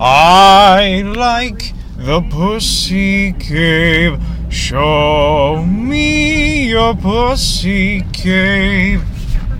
I like the pussy cave. Show me your pussy cave.